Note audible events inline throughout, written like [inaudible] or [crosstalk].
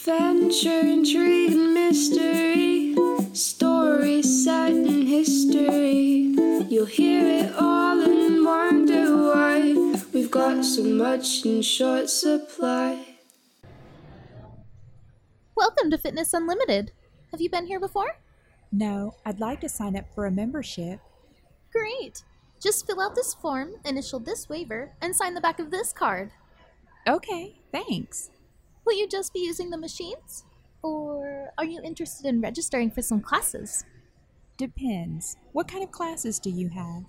Adventure, intrigue, and mystery. Stories set in history. You'll hear it all and wonder why we've got so much in short supply. Welcome to Fitness Unlimited. Have you been here before? No, I'd like to sign up for a membership. Great. Just fill out this form, initial this waiver, and sign the back of this card. Okay, thanks. Will you just be using the machines? Or are you interested in registering for some classes? Depends. What kind of classes do you have?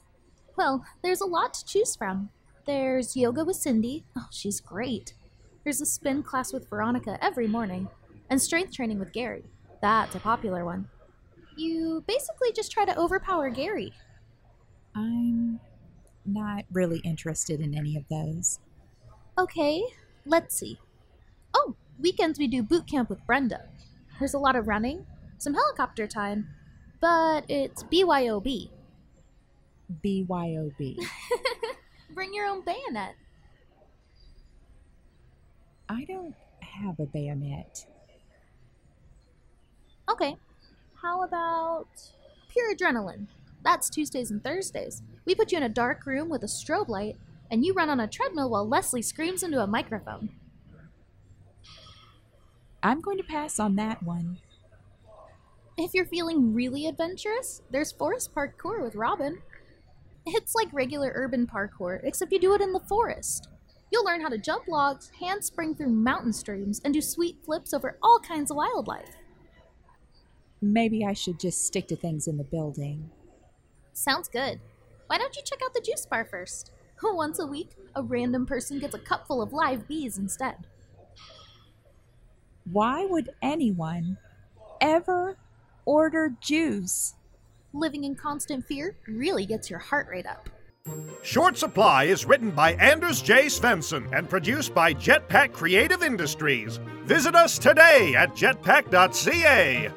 Well, there's a lot to choose from. There's yoga with Cindy. Oh, she's great. There's a spin class with Veronica every morning, and strength training with Gary. That's a popular one. You basically just try to overpower Gary. I'm not really interested in any of those. Okay, let's see. Weekends we do boot camp with Brenda. There's a lot of running, some helicopter time, but it's BYOB. BYOB. [laughs] Bring your own bayonet. I don't have a bayonet. Okay, how about pure adrenaline? That's Tuesdays and Thursdays. We put you in a dark room with a strobe light, and you run on a treadmill while Leslie screams into a microphone. I'm going to pass on that one. If you're feeling really adventurous, there's forest parkour with Robin. It's like regular urban parkour, except you do it in the forest. You'll learn how to jump logs, hand spring through mountain streams, and do sweet flips over all kinds of wildlife. Maybe I should just stick to things in the building. Sounds good. Why don't you check out the juice bar first? [laughs] Once a week, a random person gets a cup full of live bees instead. Why would anyone ever order juice? Living in constant fear really gets your heart rate up. Short Supply is written by Anders J. Svensson and produced by Jetpack Creative Industries. Visit us today at jetpack.ca.